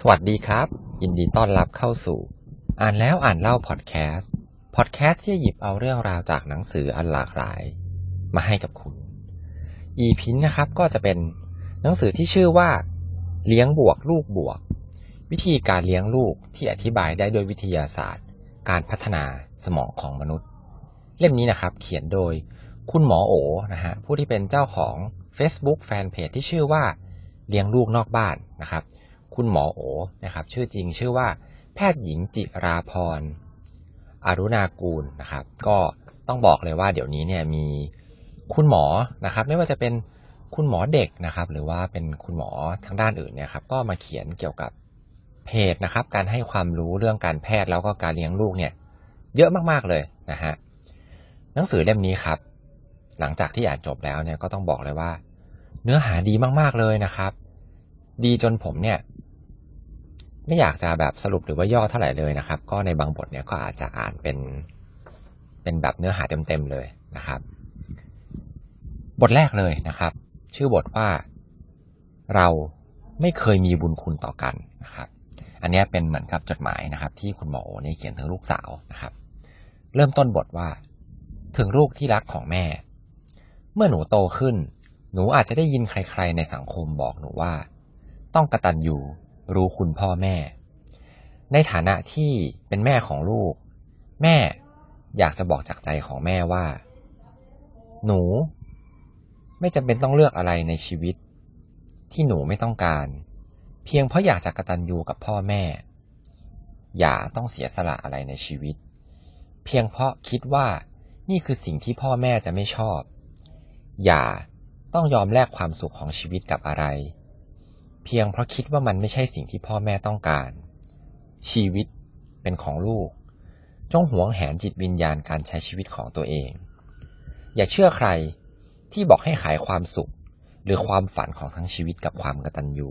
สวัสดีครับ ยินดีต้อนรับเข้าสู่ อ่านแล้วอ่านเล่าพอดแคสต์พอดแคสต์ที่หยิบเอาเรื่องราวจากหนังสืออันหลากหลาย มาให้กับคุณ อีพินนะครับก็จะเป็นหนังสือที่ชื่อว่า เลี้ยงบวกลูกบวก วิธีการเลี้ยงลูกที่อธิบายได้โดยวิทยาศาสตร์ การพัฒนาสมองของมนุษย์ เล่มนี้นะครับ เขียนโดยคุณหมอโอนะฮะผู้ที่เป็นเจ้าของ Facebook แฟนเพจที่ชื่อว่าเลี้ยงลูกนอกบ้านนะครับ คุณหมอโอนะครับ ชื่อจริงชื่อว่า แพทย์หญิงจิราพรอารุณากูลนะครับ ก็ต้องบอกเลยว่าเดี๋ยวนี้เนี่ยมีคุณหมอนะครับ ไม่ว่าจะเป็นคุณหมอเด็กนะครับ หรือว่าเป็นคุณหมอทางด้านอื่นเนี่ยครับ ก็มาเขียนเกี่ยวกับเพจนะครับ การให้ความรู้เรื่องการแพทย์แล้วก็การเลี้ยงลูกเนี่ย เยอะมากๆเลยนะฮะหนังสือเล่มนี้ครับ หลังจากที่อ่านจบแล้วเนี่ยก็ต้องบอกเลยว่า เนื้อหาดีมากๆเลยนะครับ ดีจนผมเนี่ย ไม่อยากจะแบบสรุปหรือว่าย่อเท่าไหร่เลยนะครับ ก็ในบางบทเนี่ยก็อาจจะอ่านเป็นเป็นแบบเนื้อหาเต็มๆเลยนะครับ บทแรกเลยนะครับ ชื่อบทว่าเราไม่เคยมีบุญคุณต่อกันนะครับ อันนี้เป็นเหมือนกับจดหมายนะครับ ที่คุณหมอเนี่เขียนถึงลูกสาวนะครับ เริ่มต้นบทว่า ถึงลูกที่รักของแม่ เมื่อหนูโตขึ้น หนูอาจจะได้ยินใคร ๆ ในสังคมบอกหนูว่า ต้องกระตันอยู่ รู้คุณพ่อแม่ ในฐานะที่เป็นแม่ของลูก แม่อยากจะบอกจากใจของแม่ว่า หนู ไม่จำเป็นต้องเลือกอะไรในชีวิต ที่หนูไม่ต้องการ เพียงเพราะอยากจะกระตันยูกับพ่อแม่ อย่าต้องเสียสละอะไรในชีวิต เพียงเพราะคิดว่านี่คือสิ่งที่พ่อแม่จะไม่ชอบ อย่าต้องยอมแลกความสุขของชีวิตกับอะไร เพียงเพราะคิดว่ามันไม่ใช่สิ่งที่พ่อแม่ต้องการ ชีวิตเป็นของลูก จงหวงแหนจิตวิญญาณการใช้ชีวิตของตัวเอง อย่าเชื่อใครที่บอกให้ขายความสุข หรือความฝันของทั้งชีวิตกับความกตัญญู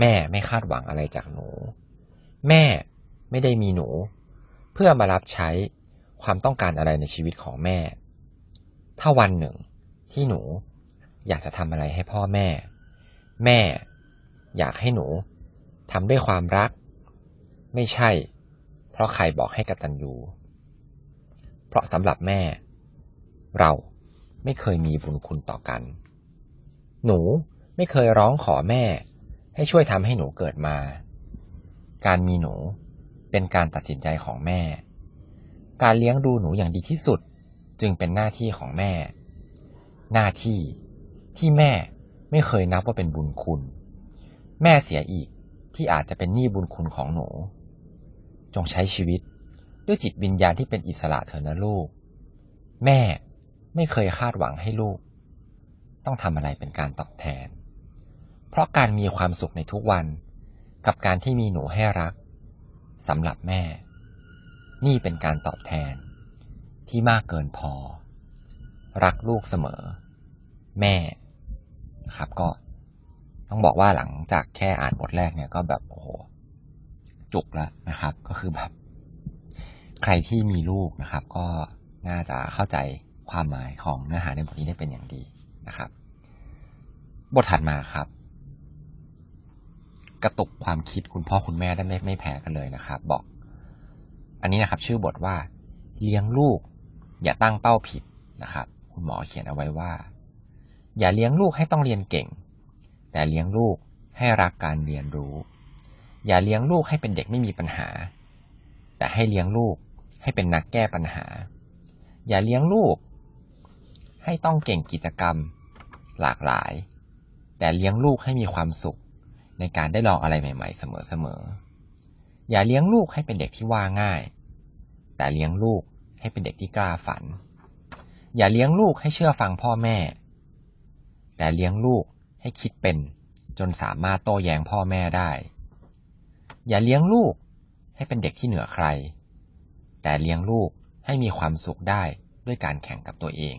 แม่ไม่คาดหวังอะไรจากหนู แม่ไม่ได้มีหนู เพื่อมารับใช้ความต้องการอะไรในชีวิตของแม่ ถ้าวันหนึ่งที่หนูอยากจะทำอะไรให้พ่อแม่ แม่ อยากให้หนูทำด้วยความรัก ไม่ใช่ เพราะใครบอกให้กตัญญูเพราะสำหรับแม่ เราไม่เคยมีบุญคุณต่อกัน หนูไม่เคยร้องขอแม่ ให้ช่วยทำให้หนูเกิดมา การมีหนูเป็นการตัดสินใจของแม่ การเลี้ยงดูหนูอย่างดีที่สุดจึงเป็นหน้าที่ของแม่ หน้าที่ที่แม่ ไม่เคยนับว่าเป็นบุญคุณ แม่เสียอีกที่อาจจะเป็นหนี้บุญคุณของหนู จงใช้ชีวิตด้วยจิตวิญญาณที่เป็นอิสระเถอะนะลูก แม่ไม่เคยคาดหวังให้ลูก ต้องทำอะไรเป็นการตอบแทน เพราะการมีความสุขในทุกวันกับการที่มีหนูให้รักสำหรับแม่ นี่เป็นการตอบแทน ที่มากเกินพอ รักลูกเสมอ แม่ ครับ ก็ต้องบอกว่าหลังจากแค่อ่านบทแรกเนี่ยก็แบบโอ้โหจุกแล้วนะครับ ก็คือแบบ ใครที่มีลูกนะครับ ก็น่าจะเข้าใจความหมายของเนื้อหาในบทนี้ได้เป็นอย่างดีนะครับ บทถัดมาครับ กระตุกความคิดคุณพ่อคุณแม่ได้ไม่ไม่แพ้กันเลยนะครับ บอก อันนี้นะครับ ชื่อบทว่าเลี้ยงลูก อย่าตั้งเป้าผิดนะครับ คุณหมอเขียนเอาไว้ว่า อย่าเลี้ยงลูกให้ต้องเรียนเก่ง แต่เลี้ยงลูกให้รักการเรียนรู้ อย่าเลี้ยงลูกให้เป็นเด็กไม่มีปัญหา แต่ให้เลี้ยงลูกให้เป็นนักแก้ปัญหา อย่าเลี้ยงลูก ให้ต้องเก่งกิจกรรม หลากหลาย แต่เลี้ยงลูกให้มีความสุขในการได้ลองอะไรใหม่ ๆ เสมอๆ อย่าเลี้ยงลูกให้เป็นเด็กที่ว่าง่าย แต่เลี้ยงลูกให้เป็นเด็กที่กล้าฝัน อย่าเลี้ยงลูกให้เชื่อฟังพ่อแม่ แต่เลี้ยงลูกให้คิดเป็น จนสามารถโต้แย้งพ่อแม่ได้ อย่าเลี้ยงลูกให้เป็นเด็กที่เหนือใคร แต่เลี้ยงลูกให้มีความสุขได้ด้วยการแข่งกับตัวเอง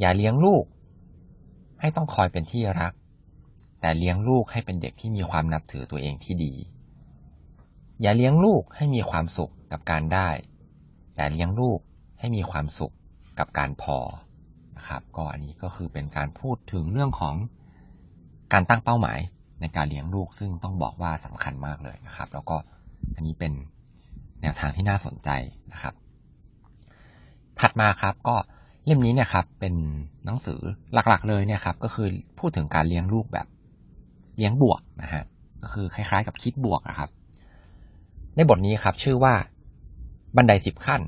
อย่าเลี้ยงลูก ให้ต้องคอยเป็นที่รัก แต่เลี้ยงลูกให้เป็นเด็กที่มีความนับถือตัวเองที่ดี อย่าเลี้ยงลูกให้มีความสุขกับการได้ แต่เลี้ยงลูกให้มีความสุขกับการพอ นะครับก็อันนี้ก็คือเป็นการพูดถึงเรื่องของการตั้งเป้าหมายในการเลี้ยงลูก ซึ่งต้องบอกว่าสำคัญมากเลยนะครับ แล้วก็อันนี้เป็นแนวทางที่น่าสนใจนะครับ ถัดมาครับก็เล่มนี้เนี่ยครับเป็นหนังสือหลักๆ เลยเนี่ยครับก็คือพูดถึงการเลี้ยงลูกแบบเลี้ยงบวกนะฮะก็คือคล้ายๆ กับคิดบวกนะครับ ในบทนี้ครับชื่อว่าบันไดสิบขั้น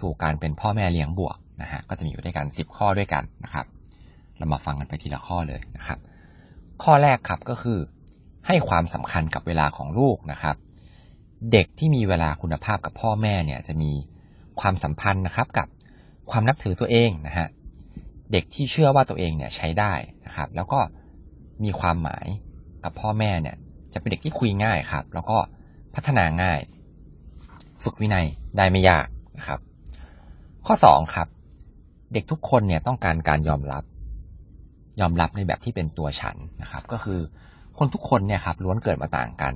สู่การเป็นพ่อแม่เลี้ยงบวก นะฮะก็จะมีอยู่ด้วยกันสิบข้อด้วยกันนะครับ เรามาฟังกันไปทีละข้อเลยนะครับ ข้อแรกครับก็คือ ให้ความสำคัญกับเวลาของลูกนะครับ เด็กที่มีเวลาคุณภาพกับพ่อแม่เนี่ยจะมีความสัมพันธ์นะครับกับความนับถือตัวเองนะฮะเด็กที่เชื่อว่าตัวเองเนี่ยใช้ได้นะครับ แล้วก็มีความหมายกับพ่อแม่เนี่ย จะเป็นเด็กที่คุยง่ายครับ แล้วก็พัฒนาง่าย ฝึกวินัยได้ไม่ยากนะครับ ข้อสองครับ เด็กทุกคนเนี่ยต้องการการยอมรับ ยอมรับในแบบที่เป็นตัวฉันนะครับ ก็คือคนทุกคนเนี่ยครับล้วนเกิดมาต่างกัน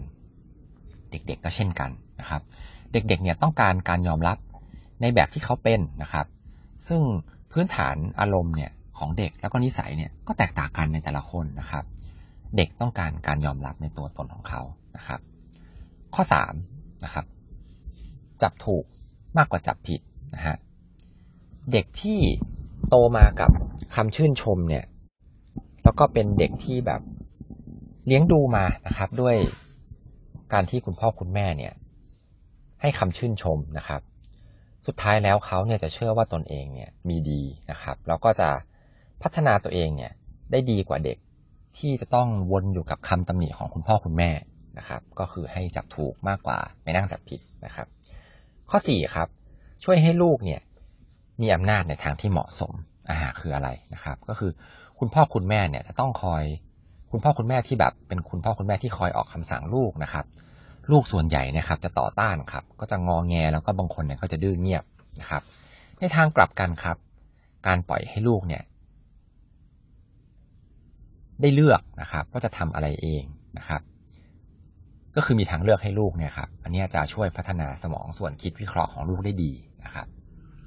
เด็กๆก็เช่นกันนะครับ เด็กๆเนี่ยต้องการการยอมรับในแบบที่เขาเป็นนะครับ ซึ่งพื้นฐานอารมณ์เนี่ยของเด็กแล้วก็นิสัยเนี่ยก็แตกต่างกันในแต่ละคนนะครับ เด็กต้องการการยอมรับในตัวตนของเขานะครับ ข้อสามนะครับ จับถูกมากกว่าจับผิดนะฮะ เด็กที่โตมากับคำชื่นชมเนี่ย แล้วก็เป็นเด็กที่แบบเลี้ยงดูมานะครับ ด้วยการที่คุณพ่อคุณแม่เนี่ย ให้คำชื่นชมนะครับ สุดท้ายแล้วเขาเนี่ยจะเชื่อว่าตนเองเนี่ยมีดีนะครับ แล้วก็จะพัฒนาตัวเองเนี่ยได้ดีกว่าเด็กที่จะต้องวนอยู่กับคำตำหนิของคุณพ่อคุณแม่นะครับ ก็คือให้จับถูกมากกว่าไม่นั่งจับผิดนะครับ ข้อสี่ครับ ช่วยให้ลูกเนี่ย มีอำนาจในทางที่เหมาะสมอาหาคืออะไรนะครับ ก็คือคุณพ่อคุณแม่เนี่ยจะต้องคอย คุณพ่อคุณแม่ที่แบบเป็นคุณพ่อคุณแม่ที่คอยออกคำสั่งลูกนะครับ ลูกส่วนใหญ่นี่ยครับจะต่อต้านครับ ก็จะงอแงแล้วก็บางคนเนี่ยก็จะดื้อเงียบนะครับ ในทางกลับกันครับ การปล่อยให้ลูกเนี่ย ได้เลือกนะครับว่าจะทำอะไรเองนะครับ ก็คือมีทางเลือกให้ลูกเนี่ยครับ อันนี้จะช่วยพัฒนาสมองส่วนคิดวิเคราะห์ของลูกได้ดีนะครับ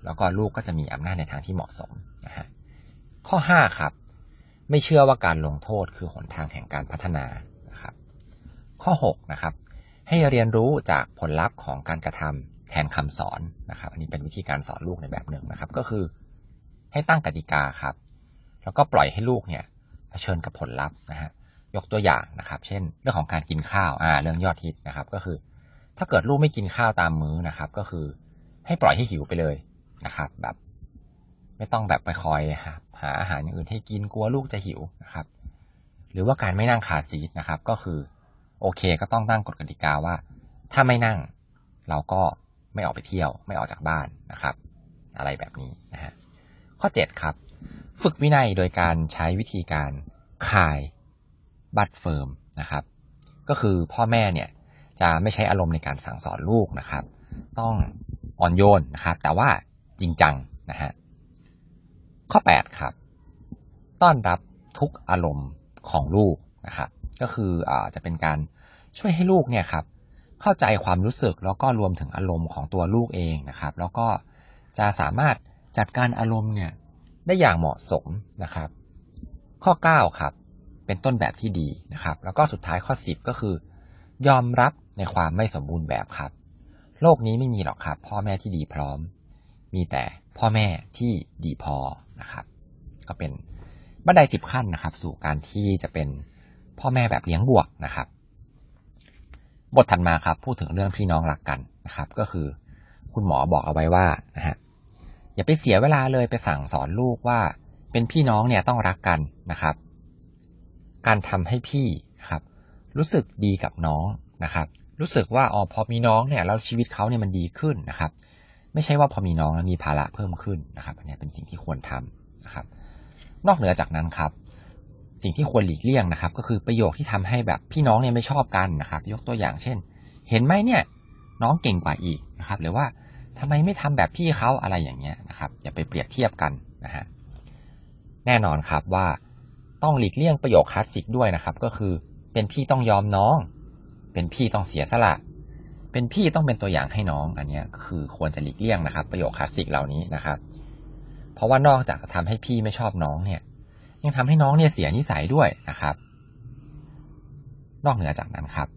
แล้วก็ลูกก็จะมีอำนาจในทางที่เหมาะสมนะฮะข้อห้าครับ ไม่เชื่อว่าการลงโทษคือหนทางแห่งการพัฒนานะครับ ข้อหกนะครับ ให้เรียนรู้จากผลลัพธ์ของการกระทำแทนคำสอนนะครับ อันนี้เป็นวิธีการสอนลูกในแบบหนึ่งนะครับ ก็คือให้ตั้งกติกาครับ แล้วก็ปล่อยให้ลูกเนี่ยเผชิญกับผลลัพธ์นะฮะยกตัวอย่างนะครับ เช่น เรื่องของการกินข้าวอ่าเรื่องยอดฮิตนะครับ ก็คือ ถ้าเกิดลูกไม่กินข้าวตามมื้อนะครับ ก็คือให้ปล่อยให้หิวไปเลย นะครับ แบบ ไม่ต้องแบบไปคอยหาอาหารอย่างอื่นให้กินกลัวลูกจะหิวนะครับ หรือว่าการไม่นั่ง car seat นะครับ ก็คือ โอเคก็ต้องตั้งกฎกติกาว่า ถ้าไม่นั่ง เราก็ไม่ออกไปเที่ยว ไม่ออกจากบ้านนะครับ อะไรแบบนี้นะฮะข้อ 7 ครับ ฝึกวินัยโดยการใช้วิธีการ kind but firm นะครับ ก็คือพ่อแม่เนี่ยจะไม่ใช้อารมณ์ในการสั่งสอนลูกนะครับ ต้องอ่อนโยนนะครับ แต่ว่า จริงจังนะฮะข้อ 8 ครับ ต้อนรับทุกอารมณ์ของลูกนะครับก็คืออจะเป็นการช่วยให้ลูกเนี่ยครับเข้าใจความรู้สึกแล้วก็รวมถึงอารมณ์ของตัวลูกเองนะครับ แล้วก็จะสามารถจัดการอารมณ์เนี่ยได้อย่างเหมาะสมนะครับ ข้อ 9 ครับ เป็นต้นแบบที่ดีนะครับ แล้วก็สุดท้ายข้อ 10 ก็คือ ยอมรับในความไม่สมบูรณ์แบบครับ โลกนี้ไม่มีหรอกครับ พ่อแม่ที่ดีพร้อม มีแต่พ่อแม่ที่ดีพอนะครับ ก็เป็นบันไดสิบขั้นนะครับ สู่การที่จะเป็นพ่อแม่แบบเลี้ยงบวกนะครับ บทถัดมาครับ พูดถึงเรื่องพี่น้องรักกันนะครับ ก็คือคุณหมอบอกเอาไว้ว่านะฮะอย่าไปเสียเวลาเลยไปสั่งสอนลูกว่า เป็นพี่น้องเนี่ยต้องรักกันนะครับ การทำให้พี่ครับ รู้สึกดีกับน้องนะครับ รู้สึกว่าอ๋อพอมีน้องเนี่ยแล้วชีวิตเขาเนี่ยมันดีขึ้นนะครับ ไม่ใช่ว่าพอมีน้องแล้วมีภาระเพิ่มขึ้นนะครับ อันนี้เป็นสิ่งที่ควรทำนะครับ นอกเหนือจากนั้นครับ สิ่งที่ควรหลีกเลี่ยงนะครับ ก็คือประโยคที่ทำให้แบบพี่น้องเนี่ยไม่ชอบกันนะครับ ยกตัวอย่างเช่น เห็นไหมเนี่ยน้องเก่งกว่าอีกนะครับ หรือว่าทำไมไม่ทำแบบพี่เขาอะไรอย่างเงี้ยนะครับอย่าไปเปรียบเทียบกันนะฮะแน่นอนครับว่าต้องหลีกเลี่ยงประโยคคลาสสิกด้วยนะครับ ก็คือเป็นพี่ต้องยอมน้อง เป็นพี่ต้องเสียสละ เป็นพี่ต้องเป็นตัวอย่างให้น้องอันนี้คือควรจะหลีกเลี่ยงนะครับ ประโยคคลาสสิกเหล่านี้นะครับ เพราะว่านอกจากจะทำให้พี่ไม่ชอบน้องเนี่ย ยังทำให้น้องเนี่ยเสียนิสัยด้วยนะครับ นอกเหนือจากนั้นครับ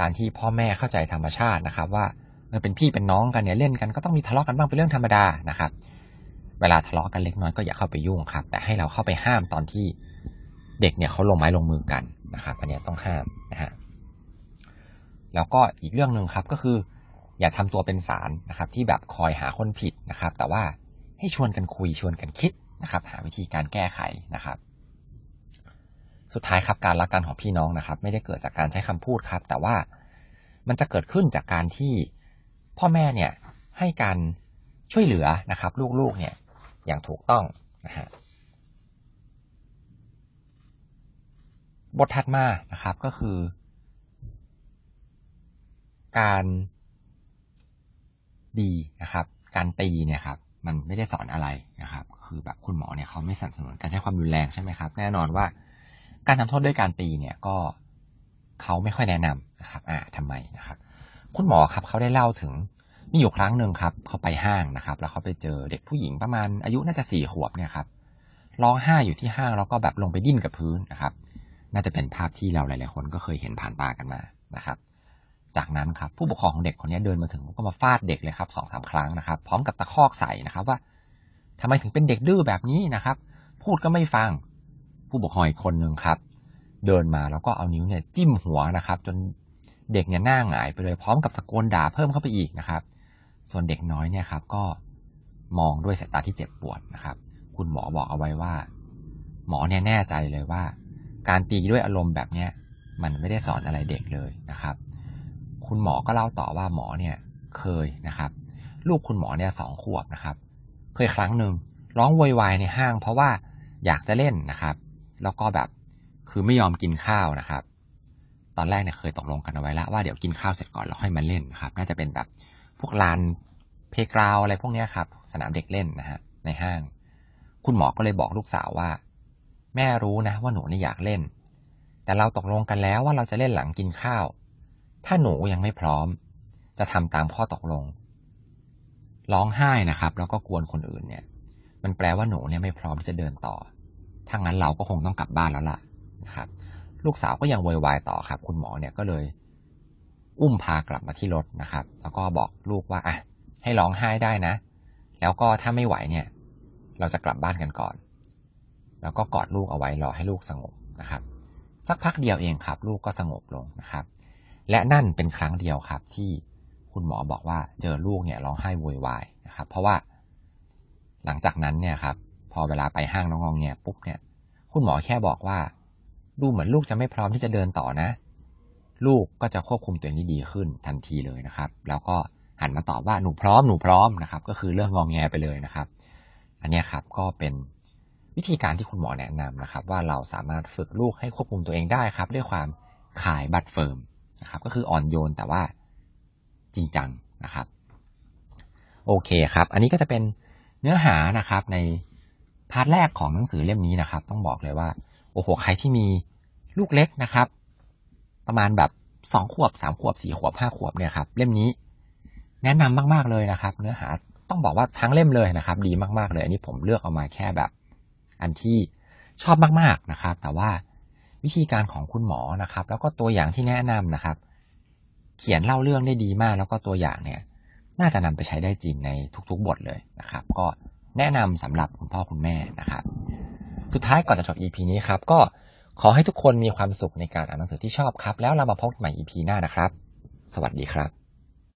การที่พ่อแม่เข้าใจธรรมชาตินะครับ ว่าเออเป็นพี่เป็นน้องกันเนี่ยเล่นกันก็ต้องมีทะเลาะกันบ้างเป็นเรื่องธรรมดานะครับ เวลาทะเลาะกันเล็กน้อยก็อย่าเข้าไปยุ่งครับ แต่ให้เราเข้าไปห้ามตอนที่เด็กเนี่ยเขาลงไม้ลงมือกันนะครับ อันนี้ต้องห้ามนะฮะ แล้วก็อีกเรื่องหนึ่งครับก็คือ อย่าทำตัวเป็นสารนะครับ ที่แบบคอยหาคนผิดนะครับ แต่ว่าให้ชวนกันคุยชวนกันคิดนะครับ หาวิธีการแก้ไขนะครับ สุดท้ายครับการรักกันของพี่น้องนะครับ ไม่ได้เกิดจากการใช้คำพูดครับ แต่ว่ามันจะเกิดขึ้นจากการที่พ่อแม่เนี่ยให้การช่วยเหลือนะครับ ลูกๆเนี่ยอย่างถูกต้องนะฮะบทถัดมานะครับก็คือ การดีนะครับ การตีเนี่ยครับมันไม่ได้สอนอะไรนะครับ คือแบบคุณหมอเนี่ยเขาไม่สนับสนุนการใช้ความรุนแรงใช่ไหมครับ แน่นอนว่า การทำโทษด้วยการตีเนี่ยก็เขาไม่ค่อยแนะนำนะครับ อ่าทำไมนะครับ คุณหมอครับเขาได้เล่าถึงมีอยู่ครั้งหนึ่งครับเขาไปห้างนะครับ แล้วเขาไปเจอเด็กผู้หญิงประมาณอายุน่าจะสี่ขวบเนี่ยครับร้องไห้อยู่ที่ห้างแล้วก็แบบลงไปดิ้นกับพื้นนะครับ น่าจะเป็นภาพที่เราหลาย ๆ คนก็เคยเห็นผ่านตากันมานะครับ จากนั้นครับผู้ปกครองของเด็กคนนี้เดินมาถึงก็มาฟาดเด็กเลยครับสองสามครั้งนะครับ พร้อมกับตะคอกใส่นะครับว่าทำไมถึงเป็นเด็กดื้อแบบนี้นะครับ พูดก็ไม่ฟังผู้ปกครองอีกคนหนึ่งครับ เดินมาแล้วก็เอานิ้วเนี่ยจิ้มหัวนะครับ จนเด็กเนี่ยหน้าหงายไปเลยพร้อมกับตะโกนด่าเพิ่มเข้าไปอีกนะครับ ส่วนเด็กน้อยเนี่ยครับก็มองด้วยสายตาที่เจ็บปวดนะครับ คุณหมอบอกเอาไว้ว่า หมอเนี่ยแน่ใจเลยว่า การตีด้วยอารมณ์แบบเนี้ยมันไม่ได้สอนอะไรเด็กเลยนะครับ คุณหมอก็เล่าต่อว่าหมอเนี่ยเคยนะครับ ลูกคุณหมอเนี่ยสองขวบนะครับ เคยครั้งหนึ่งร้องวยวายในห้าง เพราะว่าอยากจะเล่นนะครับ แล้วก็แบบคือไม่ยอมกินข้าวนะครับ ตอนแรกเนี่ยเคยตกลงกันเอาไว้แล้วว่าเดี๋ยวกินข้าวเสร็จก่อนแล้วค่อยมาเล่นนะครับ น่าจะเป็นแบบพวกลานเพกราวอะไรพวกนี้ครับ สนามเด็กเล่นนะฮะในห้าง คุณหมอก็เลยบอกลูกสาวว่า แม่รู้นะว่าหนูนี่อยากเล่น แต่เราตกลงกันแล้วว่าเราจะเล่นหลังกินข้าว ถ้าหนูยังไม่พร้อม จะทำตามข้อตกลง ร้องไห้นะครับ แล้วก็กวนคนอื่นเนี่ย มันแปลว่าหนูเนี่ยไม่พร้อมที่จะเดินต่อ ถ้างั้นเราก็คงต้องกลับบ้านแล้วล่ะนะครับ ลูกสาวก็ยังโวยวายต่อครับ คุณหมอเนี่ยก็เลย อุ้มพากลับมาที่รถนะครับ แล้วก็บอกลูกว่าอะให้ร้องไห้ได้นะ แล้วก็ถ้าไม่ไหวเนี่ย เราจะกลับบ้านกันก่อน แล้วก็กอดลูกเอาไว้รอให้ลูกสงบนะครับ สักพักเดียวเองครับ ลูกก็สงบลงนะครับ และนั่นเป็นครั้งเดียวครับ ที่คุณหมอบอกว่าเจอลูกเนี่ยร้องไห้โวยวายนะครับ เพราะว่า หลังจากนั้นเนี่ยครับ พอเวลาไปห้างน้องงเนี่ยปุ๊บเนี่ย คุณหมอแค่บอกว่า ดูเหมือนลูกจะไม่พร้อมที่จะเดินต่อนะ ลูกก็จะควบคุมตัวเองได้ดีขึ้นทันทีเลยนะครับ แล้วก็หันมาตอบว่าหนูพร้อมหนูพร้อมนะครับ ก็คือเรื่องงองแงไปเลยนะครับ อันนี้ครับก็เป็นวิธีการที่คุณหมอแนะนำนะครับ ว่าเราสามารถฝึกลูกให้ควบคุมตัวเองได้ครับ ด้วยความ kind but firm นะครับ ก็คืออ่อนโยนแต่ว่าจริงจังนะครับ โอเคครับ อันนี้ก็จะเป็นเนื้อหานะครับใน part แรกของหนังสือเล่มนี้นะครับ ต้องบอกเลยว่า โอ้โห ใครที่มีลูกเล็กนะครับ ประมาณแบบสองขวบสามขวบสี่ขวบห้าขวบเนี่ยครับ เล่มนี้แนะนำมาก ๆ เลยนะครับ เนื้อหาต้องบอกว่าทั้งเล่มเลยนะครับ ดีมาก ๆ เลย อันนี้ผมเลือกเอามาแค่แบบ อันที่ชอบมาก ๆนะครับ แต่ว่า วิธีการของคุณหมอนะครับ แล้วก็ตัวอย่างที่แนะนำนะครับ เขียนเล่าเรื่องได้ดีมาก แล้วก็ตัวอย่างเนี่ย น่าจะนำไปใช้ได้จริงในทุกๆบทเลยนะครับ ก็แนะนำสำหรับคุณพ่อคุณแม่นะครับ สุดท้ายก่อนจะจบ EP นี้ครับ ก็ขอให้ทุกคนมีความสุขในการอ่านหนังสือที่ชอบครับ แล้วเรามาพบใหม่ EP หน้านะครับ สวัสดีครับ